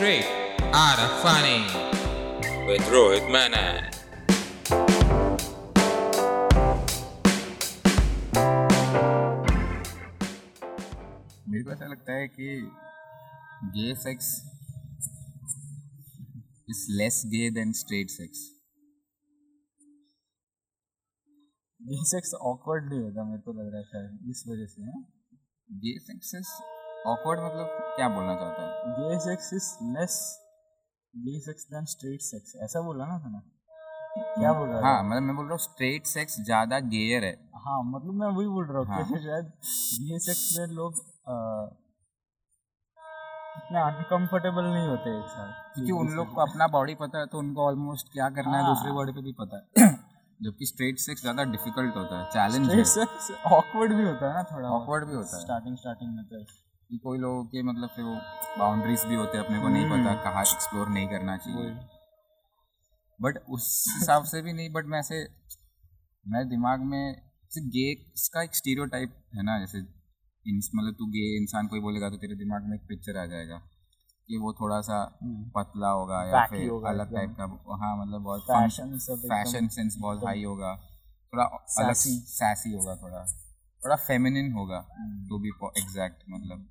straight out of funny. With Rohit Manan. मेरे को ऐसा लगता है कि gay sex is less gay than straight sex gay sex awkward नहीं होगा मेरे को लग रहा है शायद इस वजह से हाँ। गे सेक्स इज़ ऑकवर्ड मतलब क्या बोलना चाहता है? Gay sex is less gay sex than straight sex ऐसा बोला ना था ना? क्या बोल रहा हाँ? मतलब मैं बोल रहा हूँ स्ट्रेट सेक्स ज़्यादा गेयर है। हाँ मतलब मैं वही बोल रहा हूँ हाँ। शायद गे सेक्स में लोग इतने अनकंफर्टेबल नहीं होते एक साथ। क्योंकि उन लोग को अपना बॉडी पता है तो उनको ऑलमोस्ट क्या करना है हाँ। दूसरे बॉडी पे भी पता है। जबकि स्ट्रेट सेक्स ज़्यादा डिफ़िकल्ट होता है चैलेंज है। ऑकवर्ड भी होता है ना थोड़ा ऑकवर्ड भी होता है। स्टार्टिंग स्टार्टिंग में तो कि कोई लोगों के मतलब फिर वो बाउंड्रीज भी होते हैं अपने को नहीं हम्म। पता कहाँ एक्सप्लोर नहीं करना चाहिए बट उस हिसाब से भी नहीं बट मैं ऐसे मेरे दिमाग में जैसे गेस का एक स्टीरियो है ना जैसे मतलब तू गे इंसान कोई बोलेगा तो तेरे दिमाग में एक पिक्चर आ जाएगा कि वो थोड़ा सा हम्म। पतला होगा या फिर होगा अलग टाइप का हाँ मतलब बहुत एकदम- फ़ैशन सेंस बहुत हाई होगा थोड़ा अलग Sassy। सैसी होगा थोड़ा थोड़ा फेमिनिन होगा। टू बी एग्जैक्ट मतलब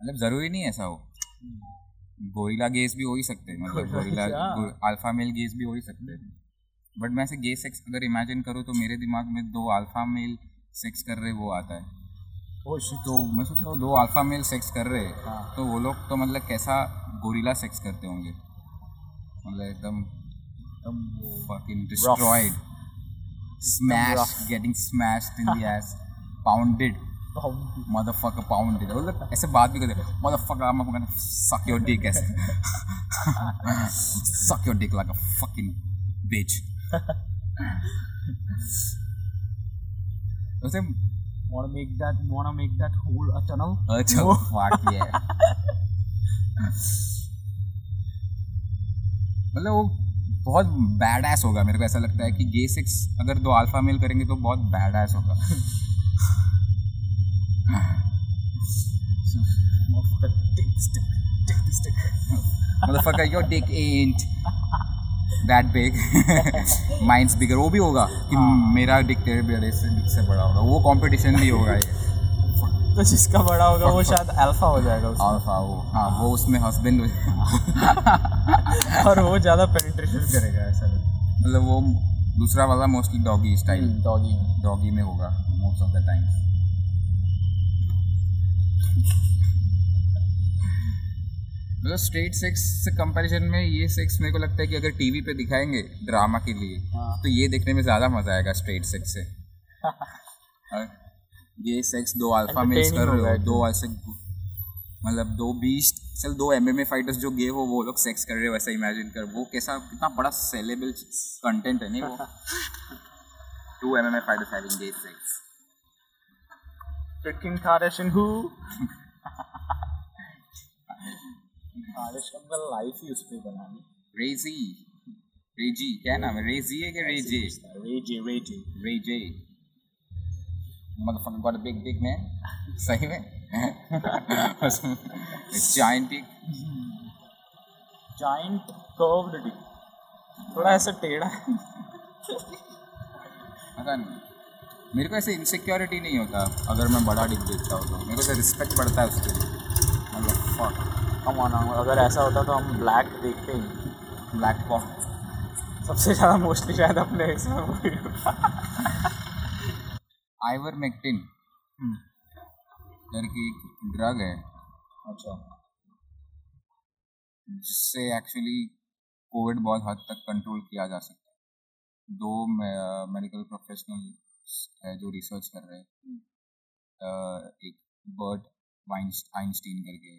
मतलब ज़रूरी नहीं ऐसा हो। गोरिला गेस भी हो ही सकते हैं मतलब गोरिला। अल्फ़ा मेल गेस भी हो ही सकते हैं। बट मैं ऐसे गे सेक्स अगर इमेजिन करूँ तो मेरे दिमाग में दो अल्फ़ा मेल सेक्स कर रहे वो आता है। शिट तो मैं सोच रहा हूँ दो अल्फ़ा मेल सेक्स कर रहे हाँ। तो वो लोग तो मतलब कैसा गोरिला सेक्स करते होंगे? मतलब एकदम एकदम fucking destroyed smashed rough. getting smashed in the ass pounded motherfucker pounded मतलब ऐसे बात भी करते हैं motherfucker I'm gonna suck your dick ऐसे suck your dick like a fucking bitch वैसे Wanna make that wanna make that hole a tunnel? अच्छा वो- fuck yeah मतलब वो बहुत बैड एस होगा मेरे को ऐसा लगता है कि गे सेक्स अगर दो अल्फ़ा मेल करेंगे तो बहुत बैड एस होगा Motherfucker, take the stick, take the stick. motherfucker your dick ain't वो भी होगा कि हाँ। मेरा तेरे बड़े से से बड़ा होगा। वो कंपटीशन भी होगा ये। तो जिसका बड़ा होगा वो शायद अल्फ़ा हो जाएगा उसमें। अल्फ़ा वो। हाँ वो उसमें हस्बैंड हो जाएगा। और वो ज़्यादा पेनिट्रेशन करेगा ऐसा। मतलब वो दूसरा वाला mostly doggy style doggy doggy में होगा मोस्ट ऑफ़ द टाइम मतलब स्ट्रेट सेक्स से कंपैरिजन में ये सेक्स मेरे को लगता है कि अगर टीवी पे दिखाएँगे ड्रामा के लिए हाँ। तो ये देखने में ज़्यादा मज़ा आएगा स्ट्रेट सेक्स से। ये सेक्स दो अल्फ़ा मेल्स कर रहे हो दो ऐसे मतलब दो बीस्ट चल दो एमएमए फाइटर्स जो गे हो वो लोग सेक्स कर रहे हो वैसा इमेजिन कर। वो कैसा कितना बड़ा सेलेबल कंटेंट है नहीं वो? Two MMA fighters having gay sex Freaking Kardashian who? Kardashian का लाइफ ही उस पे बना ली रेजी रेजी क्या नाम है रेजी है क्या रेजे रेजे रेजे रेजे motherfucker got a big dick man सही में giant dick giant curved dick थोड़ा ऐसा टेढ़ा है पता नहीं मेरे को ऐसे इनसिक्योरिटी नहीं होता अगर मैं बड़ा डिक देखता हूँ तो। मेरे को ऐसे रिस्पेक्ट बढ़ता है उसके लिए। मतलब हम ऑन अगर ऐसा होता तो हम ब्लैक देखते ही ब्लैक कॉक सबसे ज़्यादा मोस्टली शायद अपने इसमें होता। आइवरमेक्टिन करके एक ड्रग है। अच्छा। जिससे एक्चुअली कोविड बहुत हद तक कंट्रोल किया जा सकता है। दो मेडिकल प्रोफेशनल जो रिसर्च कर रहे हैं एक बर्ट आइंस्टीन करके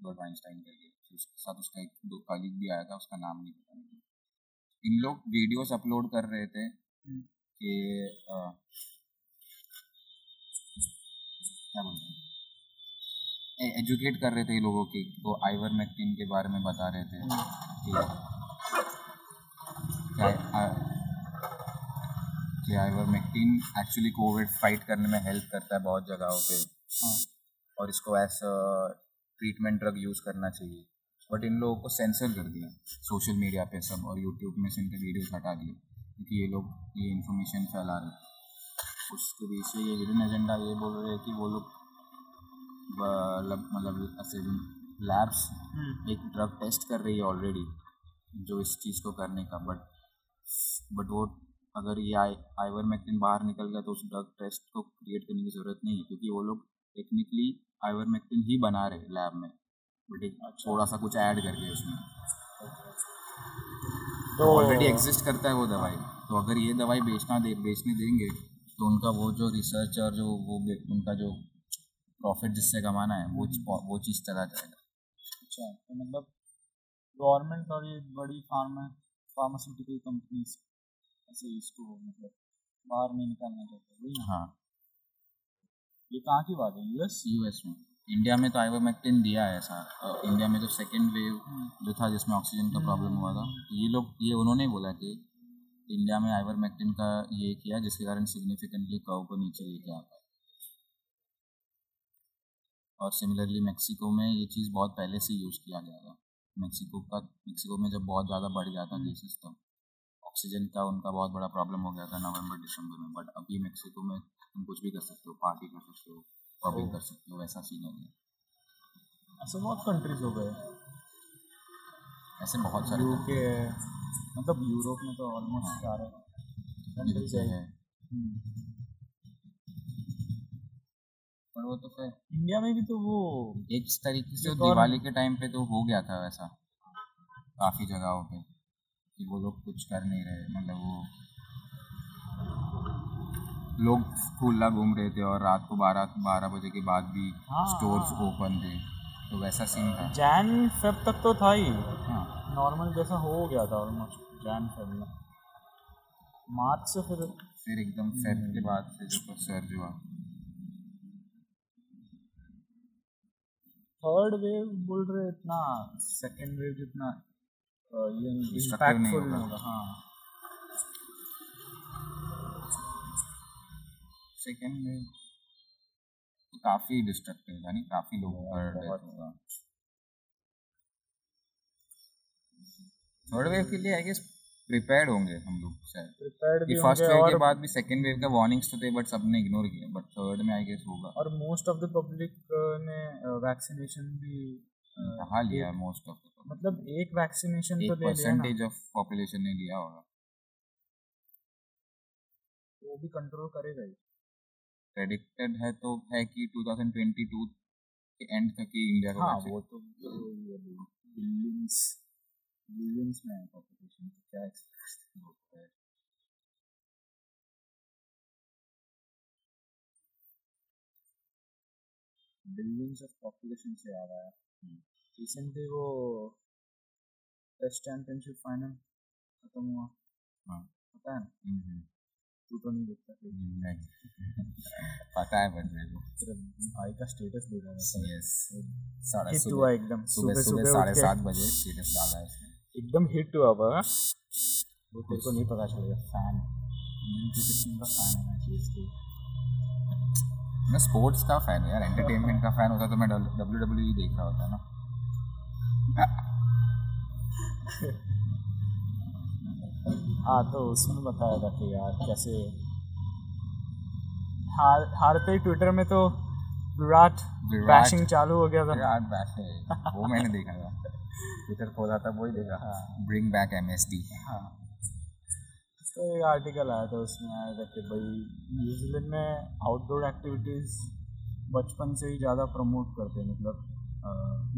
बर्ट आइंस्टाइन करके उसके साथ उसका एक दो कलीग भी आया था उसका नाम नहीं पता मुझे। इन लोग वीडियोस अपलोड कर रहे थे कि क्या बोलते हैं? एजुकेट कर रहे थे लोगों की तो आइवर मैक्टिन के बारे में बता रहे थे कि क्या कि ivermectin actually covid fight करने में हेल्प करता है बहुत जगहों पे। और इसको एज ट्रीटमेंट ड्रग यूज़ करना चाहिए। बट इन लोगों को सेंसर कर दिया सोशल मीडिया पे सब और यूट्यूब में से इनके वीडियोस हटा दिए क्योंकि ये लोग ये इन्फॉर्मेशन फैला रहे उसके पीछे ये हिडन एजेंडा ये बोल रहे हैं कि वो लोग मतलब मतलब ऐसे लैब्स एक ड्रग टेस्ट कर रही है ऑलरेडी जो इस चीज़ को करने का बट बट वो अगर ये आई आइवरमेक्टिन बाहर निकल गया तो उस ड्रग टेस्ट को क्रिएट करने की ज़रूरत नहीं है क्योंकि वो लोग टेक्निकली आइवरमेक्टिन ही बना रहे लैब में। बट एक थोड़ा सा कुछ ऐड करके उसमें। तो ऑलरेडी एग्जिस्ट करता है वो दवाई। तो अगर ये दवाई बेचना दे बेचने देंगे तो उनका वो जो रिसर्च और जो वो उनका जो प्रॉफिट जिससे कमाना है वो वो चीज़ चला जाएगा। अच्छा तो मतलब गवर्नमेंट और ये बड़ी फार्मा फार्मास्यूटिकल कंपनीज़ ऐसे इसको मतलब बाहर नहीं निकालना चाहते वही हाँ। ये कहाँ की बात है? यूएस यूएस में। इंडिया में तो आइवरमेक्टिन दिया है ऐसा। इंडिया में जो सेकेंड वेव जो था जिसमें ऑक्सीजन का प्रॉब्लम हुआ था। तो ये लोग ये उन्होंने बोला कि इंडिया में आइवरमेक्टिन का ये किया जिसके कारण सिग्निफिकेंटली कर्व को नीचे लेके आता है और सिमिलरली मेक्सिको में ये चीज़ बहुत पहले से यूज़ किया गया था। मेक्सिको का मेक्सिको में जब बहुत ज़्यादा बढ़ जाता केसेस तो। ऑक्सीजन का उनका बहुत बड़ा प्रॉब्लम हो गया था नवंबर दिसंबर में। बट अभी मेक्सिको में तुम कुछ भी कर सकते हो पार्टी कर सकते हो पबिंग कर सकते हो वैसा सीन हो गया। ऐसे बहुत कंट्रीज़ हो गए। ऐसे बहुत सारे यूके मतलब यूरोप में तो ऑलमोस्ट हाँ। सारे कंट्रीज़ है। हम्म। पर वो तो फिर इंडिया में भी तो वो एक तरीके से दिवाली के टाइम पे तो हो गया था वैसा। काफ़ी जगहों पे। कि वो लोग कुछ कर नहीं रहे मतलब वो लोग खुला घूम रहे थे और रात को बारह बारह बजे के बाद भी हाँ, स्टोर्स। ओपन थे। तो वैसा सीन था। जैन फेब तक तो था ही। हाँ। नॉर्मल जैसा हो गया था ऑलमोस्ट जैन फेब में। मार्च से फिर फिर एकदम फेब के बाद से जो सर्ज हुआ। थर्ड वेव बोल रहे इतना सेकेंड वेव जितना। ये नहीं इम्पैक्टफुल होगा। होगा हाँ। सेकेंड में तो काफ़ी डिस्ट्रक्टिव था नहीं काफ़ी लोग बहुत। थर्ड वेव के लिए आई गेस प्रिपेयर्ड होंगे हम लोग शायद। प्रिपेयर्ड भी कि फ़र्स्ट वेव के बाद भी सेकेंड वेव का वार्निंग्स तो थे बट सबने इग्नोर किया। बट थर्ड में आई गेस होगा। और मोस्ट ऑफ़ द पब्लिक ने वैक्सीनेशन भी कहा लिया मोस्ट ऑफ़ मतलब एक वैक्सीनेशन तो ले लिया परसेंटेज ऑफ़ पॉपुलेशन ने लिया होगा। वो भी कंट्रोल करेगा ही। प्रेडिक्टेड है तो है कि 2022 के एंड तक ही इंडिया का हाँ वो तो बिलियंस बिलियंस में है पॉपुलेशन तो क्या expect होता है? बिलियंस ऑफ़ पॉपुलेशन से आ रहा है। रिसेंटली वो टेस्ट चैंपियनशिप फाइनल खत्म हुआ। हाँ। पता है ना? तू तो नहीं देखता। नहीं पता है बट मेरे को भाई का स्टेटस देखा मैं यस साढ़े हिट सुबह हुआ एकदम। सुबह सुबह साढ़े सात बजे सीरियस डाला है एकदम हिट हुआ हुआ वो तेरे को नहीं पता चलेगा। फ़ैन इंडियन क्रिकेट टीम का फ़ैन है मैं सीरियसली मैं स्पोर्ट्स का फ़ैन हूँ यार। एंटरटेनमेंट का फ़ैन होता तो मैं डब्ल्यू डब्ल्यू देख रहा होता ना। हाँ तो उसमें बताया था कि यार कैसे हार हारते ही ट्विटर में तो विराट विराट। बैशिंग चालू हो गया था। बैट है वो मैंने देखा था। ट्विटर खोला था वही देखा bring back M S D हाँ। तो एक आर्टिकल आया था उसमें आया था कि भाई न्यूजीलैंड में आउटडोर एक्टिविटीज़ बचपन से ही ज़्यादा प्रमोट करते हैं मतलब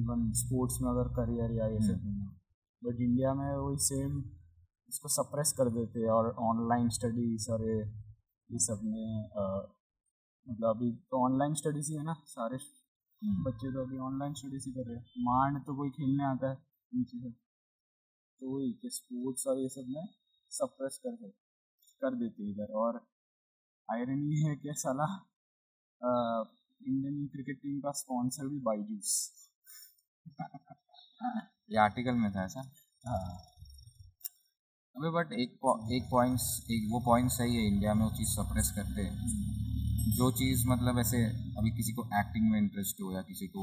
इवन स्पोर्ट्स में अगर करियर या ये सब बट इंडिया में वही सेम इसको सप्रेस कर देते हैं और ऑनलाइन स्टडीज़ और ये ये सब में मतलब अभी तो ऑनलाइन स्टडीज़ ही है ना सारे। बच्चे तो अभी ऑनलाइन स्टडीज़ ही कर रहे हैं। मांड तो कोई खेलने आता है नीचे से। तो वही कि स्पोर्ट्स और ये सब में सप्रेस कर दे कर देते हैं इधर। और आयरन ये है कि साला इंडियन क्रिकेट टीम का स्पॉन्सर भी बाईजूस ये आर्टिकल में था ऐसा? हाँ. अबे बट एक एक पॉइंट्स एक वो पॉइंट सही है इंडिया में वो चीज़ सप्रेस करते हैं. जो चीज़ मतलब ऐसे अभी किसी को एक्टिंग में इंटरेस्ट हो या किसी को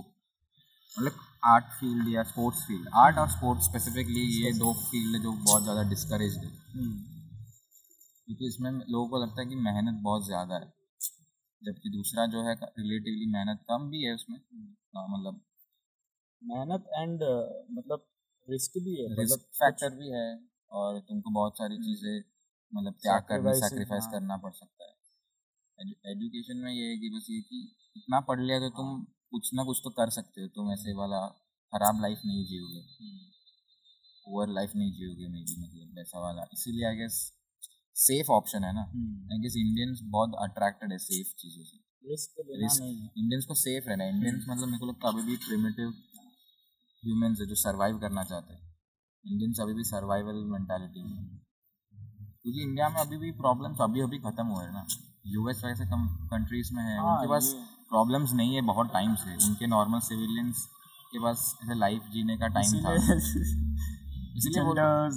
मतलब आर्ट फ़ील्ड या स्पोर्ट्स फ़ील्ड आर्ट और स्पोर्ट्स स्पेसिफिकली ये दो फ़ील्ड है जो बहुत ज़्यादा डिस्करेज है. क्योंकि इसमें लोगों को लगता है कि मेहनत बहुत ज़्यादा है. जबकि दूसरा जो है रिलेटिवली मेहनत कम भी है उसमें। हाँ, मतलब मेहनत एंड मतलब रिस्क भी है रिस्क मतलब फैक्टर भी है और तुमको बहुत सारी चीज़ें मतलब त्याग करना सेक्रीफाइस हाँ। करना पड़ सकता है। एजुकेशन में ये है कि बस ये कि इतना पढ़ लिया तो तुम कुछ ना कुछ तो कर सकते हो तुम ऐसे वाला खराब लाइफ नहीं जियोगे। पुअर लाइफ नहीं जियोगे मे बी मतलब वैसा वाला। इसीलिए आई गेस सेफ़ ऑप्शन है ना? हम्म, आई गेस इंडियंस बहुत अट्रैक्टेड है सेफ़ चीज़ों से। इंडियंस को सेफ़ रहना है। इंडियंस मतलब मेरे को लगता है अभी भी प्रिमिटिव ह्यूमंस है जो सरवाइव करना चाहते हैं। इंडियंस अभी भी सर्वाइवल मेंटालिटी में क्योंकि इंडिया में अभी भी प्रॉब्लम्स अभी अभी खत्म हुए हैं ना। यूएस वैसे कम कंट्रीज़ में है। हाँ, उनके पास प्रॉब्लम्स नहीं है बहुत टाइम से। उनके नॉर्मल सिविलियंस के पास ऐसे लाइफ जीने का टाइम था। इसीलिए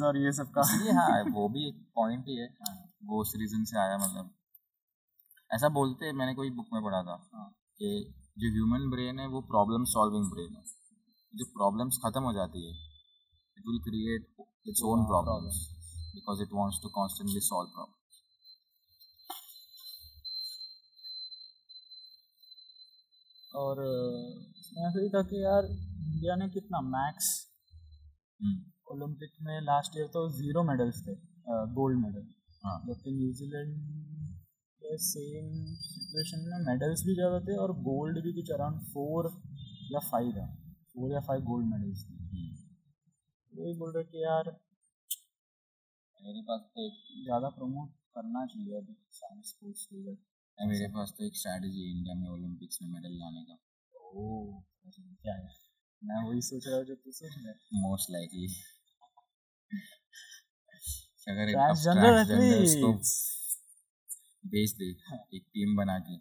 और ये सब का। इसलिए हाँ वो भी एक पॉइंट ही है। वो उस रीजन से आया मतलब। ऐसा बोलते हैं मैंने कोई बुक में पढ़ा था कि जो ह्यूमन ब्रेन है वो प्रॉब्लम सॉल्विंग ब्रेन है। जो प्रॉब्लम्स खत्म हो जाती है it will create its own हाँ, problems because it wants to constantly solve problem और इसमें ऐसा ही था कि यार इंडिया ने कितना मैक्स ओलंपिक में लास्ट ईयर तो ज़ीरो मेडल्स थे गोल्ड मेडल हाँ। जबकि न्यूजीलैंड के सेम सिचुएशन में मेडल्स भी ज़्यादा थे और गोल्ड भी कुछ अराउंड फोर या फाइव है। फोर या फाइव गोल्ड मेडल्स थे। वही बोल रहे कि यार मेरे पास तो एक ज़्यादा प्रमोट करना चाहिए अभी साइंस स्पोर्ट्स को इधर मेरे पास तो एक स्ट्रैटेजी है इंडिया में ओलंपिक्स में मेडल लाने का। ओ क्या है? मैं वही सोच रहा हूँ जो तू सोच रहा है। मोस्ट लाइकली अगर transgenders को भेज दे एक टीम बना के।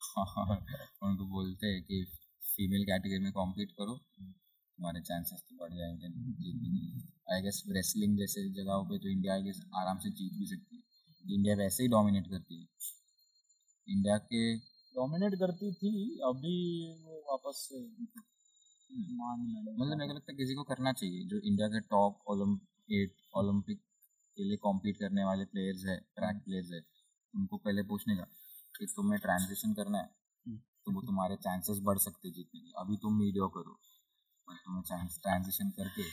उनको बोलते हैं कि फीमेल कैटेगरी में कॉम्पीट करो तुम्हारे चांसेस तो बढ़ जाएँगे। जीतने के आई गेस रेसलिंग जैसे जगहों पे तो इंडिया आई गेस आराम से जीत भी सकती है। इंडिया वैसे ही डोमिनेट करती है। इंडिया के डोमिनेट करती थी अभी वो वापस मतलब मेरे को लगता है किसी को करना चाहिए जो इंडिया के टॉप एट ओलंपिक के लिए कॉम्पीट करने वाले प्लेयर्स है ट्रैक प्लेयर्स है उनको पहले पूछने का कि तुम्हें ट्रांजिशन करना है तो वो तुम्हारे चांसेस बढ़ सकते जीतने के अभी तुम मीडियो करो पर तुम्हें चांस ट्रांजिशन करके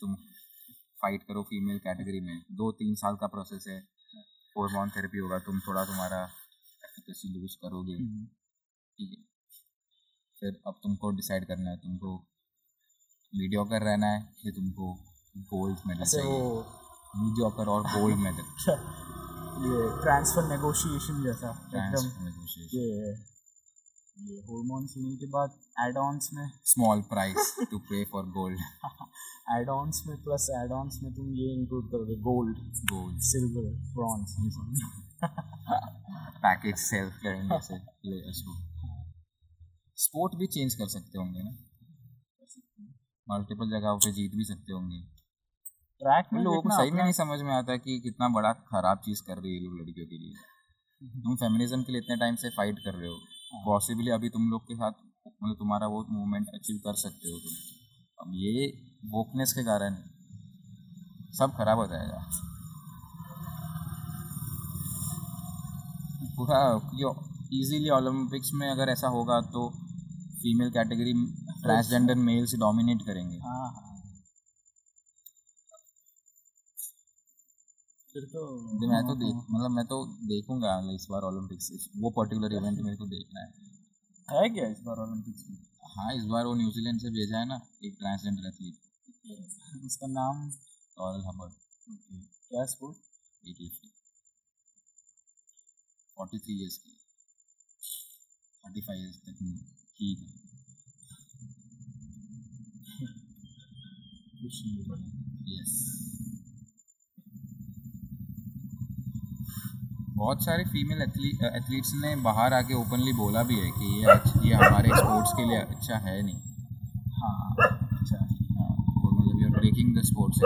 तुम फाइट करो फीमेल कैटेगरी में। दो तीन साल का प्रोसेस है हॉर्मोन थेरेपी होगा तुम थोड़ा तुम्हारा एफिकेसी लूज करोगे। ठीक है। फिर अब तुमको डिसाइड करना है तुमको मीडियोकर रहना है कि तुमको गोल्ड मेडल चाहिए मीडियोकर और गोल्ड मेडल ये ट्रांसफ़र नेगोशिएशन जैसा एकदम ये ये हॉर्मोन्स लेने के बाद एड ऑन्स में small price to pay for gold add ons में प्लस एड ऑन्स में तुम ये इंक्लूड करोगे गोल्ड गोल्ड सिल्वर ब्रॉन्ज ये सब। पैकेज सेल करेंगे ऐसे प्लेयर्स को स्पोर्ट भी चेंज कर सकते होंगे ना? मल्टीपल जगहों पे जीत भी सकते होंगे। ट्रैक में लोगों को सही में नहीं समझ में आता कि कितना बड़ा खराब चीज़ कर रही है लोग लड़कियों के लिए। तुम फेमिनिज्म के लिए इतने टाइम से फाइट कर रहे हो। पॉसिबली अभी तुम लोग के साथ मतलब तुम्हारा वो मूवमेंट अचीव कर सकते हो तुम। अब ये वोकनेस के कारण सब खराब हो जाएगा। पूरा इजीली ओलंपिक्स में अगर ऐसा होगा तो फीमेल कैटेगरी ट्रांसजेंडर मेल से डोमिनेट करेंगे। हाँ हाँ फिर तो मैं तो देख मतलब मैं तो देखूँगा इस बार ओलंपिक्स वो पर्टिकुलर इवेंट मेरे को देखना है। है क्या इस बार ओलंपिक्स में? हाँ इस बार वो न्यूजीलैंड से भेजा है ना एक ट्रांसजेंडर एथलीट उसका नाम? लॉरल हबर्ड क्या sport weight lifting forty three years की। फोर्टी फाइव ईयर्स तक। बहुत सारे फीमेल एथलीट्स ने बाहर आके ओपनली बोला भी है कि ये ये हमारे स्पोर्ट्स के लिए अच्छा है नहीं। हाँ अच्छा मतलब यू ब्रेकिंग द स्पोर्ट्स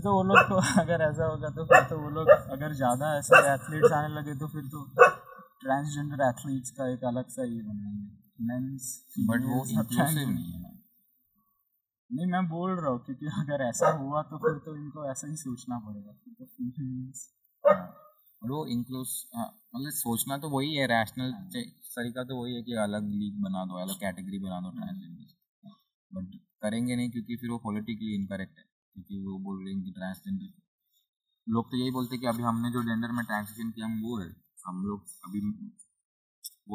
फिर तो वो लोग तो अगर ऐसा होगा तो फिर तो वो लोग अगर ज़्यादा ऐसे एथलीट्स आने लगे तो फिर तो ट्रांसजेंडर एथलीट्स का एक अलग सा ये बनाएँगे। मेंस बट वो इंक्लूसिव नहीं है। नहीं मैं बोल रहा हूँ क्योंकि अगर ऐसा हुआ तो फिर तो इनको ऐसा ही सोचना पड़ेगा। तो फीमेल्स वो इंक्लूस मतलब सोचना तो वही है रैशनल तरीका तो वही है कि अलग लीग बना दो अलग कैटेगरी बना दो ट्रांसजेंडर बट करेंगे नहीं क्योंकि फिर वो पॉलिटिकली इनकरेक्ट है। क्योंकि वो बोल रहे हैं कि ट्रांसजेंडर लोग तो यही बोलते हैं कि अभी हमने जो जेंडर में ट्रांसलेशन किया हम वो है। हम लोग अभी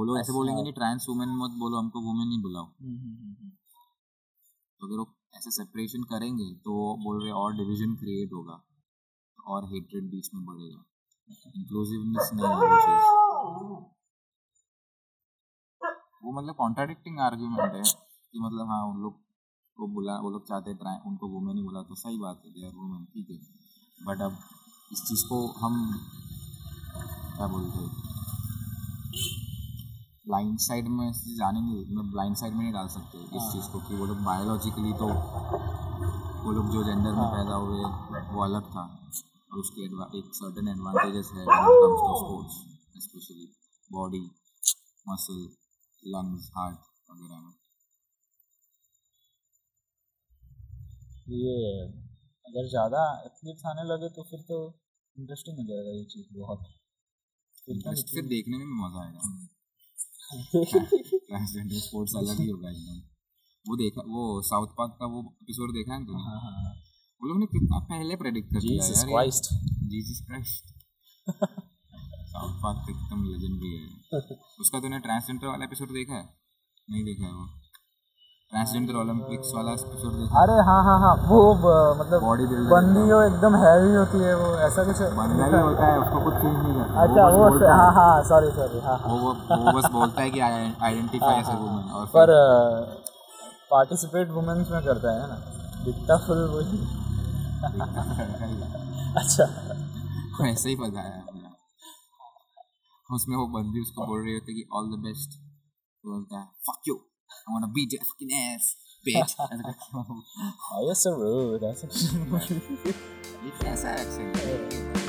लोग ऐसे बोलेंगे नहीं ट्रांस वुमेन मत बोलो हमको वुमेन ही बुलाओ। तो अगर वो ऐसे सेपरेशन करेंगे तो बोल रहे और डिवीज़न क्रिएट होगा और हेट्रेड बीच में बढ़ेगा। इंक्लूसिवनेस नहीं है वो चीज़। वो मतलब कॉन्ट्राडिक्टिंग आर्ग्यूमेंट है कि मतलब हाँ उन लोग को बुला वो लोग चाहते हैं उनको वुमेन ही बोला तो सही बात है आर वुमेन ठीक है। बट अब इस चीज़ को हम क्या बोलते हैं ब्लाइंड साइड में जाने नहीं मतलब ब्लाइंड साइड में नहीं डाल सकते इस चीज़ को कि वो लोग बायोलॉजिकली तो वो लोग जो जेंडर में पैदा हुए वो अलग था। और उसके एक सर्टन एडवांटेजेस है sports specially body muscle lungs heart वगैरह में। ये अगर ज़्यादा एथलीट्स आने लगे तो फिर तो इंटरेस्टिंग हो जाएगा ये चीज़ बहुत। फिर देखने में मज़ा आएगा। ट्रांसजेंडर स्पोर्ट्स अलग ही होगा एकदम। वो देखा वो साउथ पार्क का वो एपिसोड देखा है तुमने? हाँ हाँ वो लोग ने कितना पहले प्रेडिक्ट कर दिया यार Christ Jesus Christ South Park एकदम लेजेंडरी है। उसका तूने ट्रांसजेंडर वाला एपिसोड देखा है? नहीं देखा है वो। ट्रांसजेंडर ओलंपिक्स वाला एपिसोड देखा? अरे हाँ हाँ हाँ वो मतलब बॉडी बिल्डर बंदी जो एकदम हैवी होती है वो ऐसा कुछ बंदा ही होता है उसको कुछ चेंज नहीं करता। अच्छा वो हाँ हाँ। सॉरी सॉरी हाँ हाँ। वो वो वो बस बोलता है कि आइडेंटिफाई एज अ वुमन और पर पार्टिसिपेट वुमेन्स में करता है ना? दिखता फुल वही अच्छा। फिर ऐसे ही पता है उसमें वो बंदी उसको बोल रही होती है कि ऑल द बेस्ट बोलता है fuck you I want to beat your fucking ass, bitch. oh, you're so rude. That's so rude. you can't say that shit.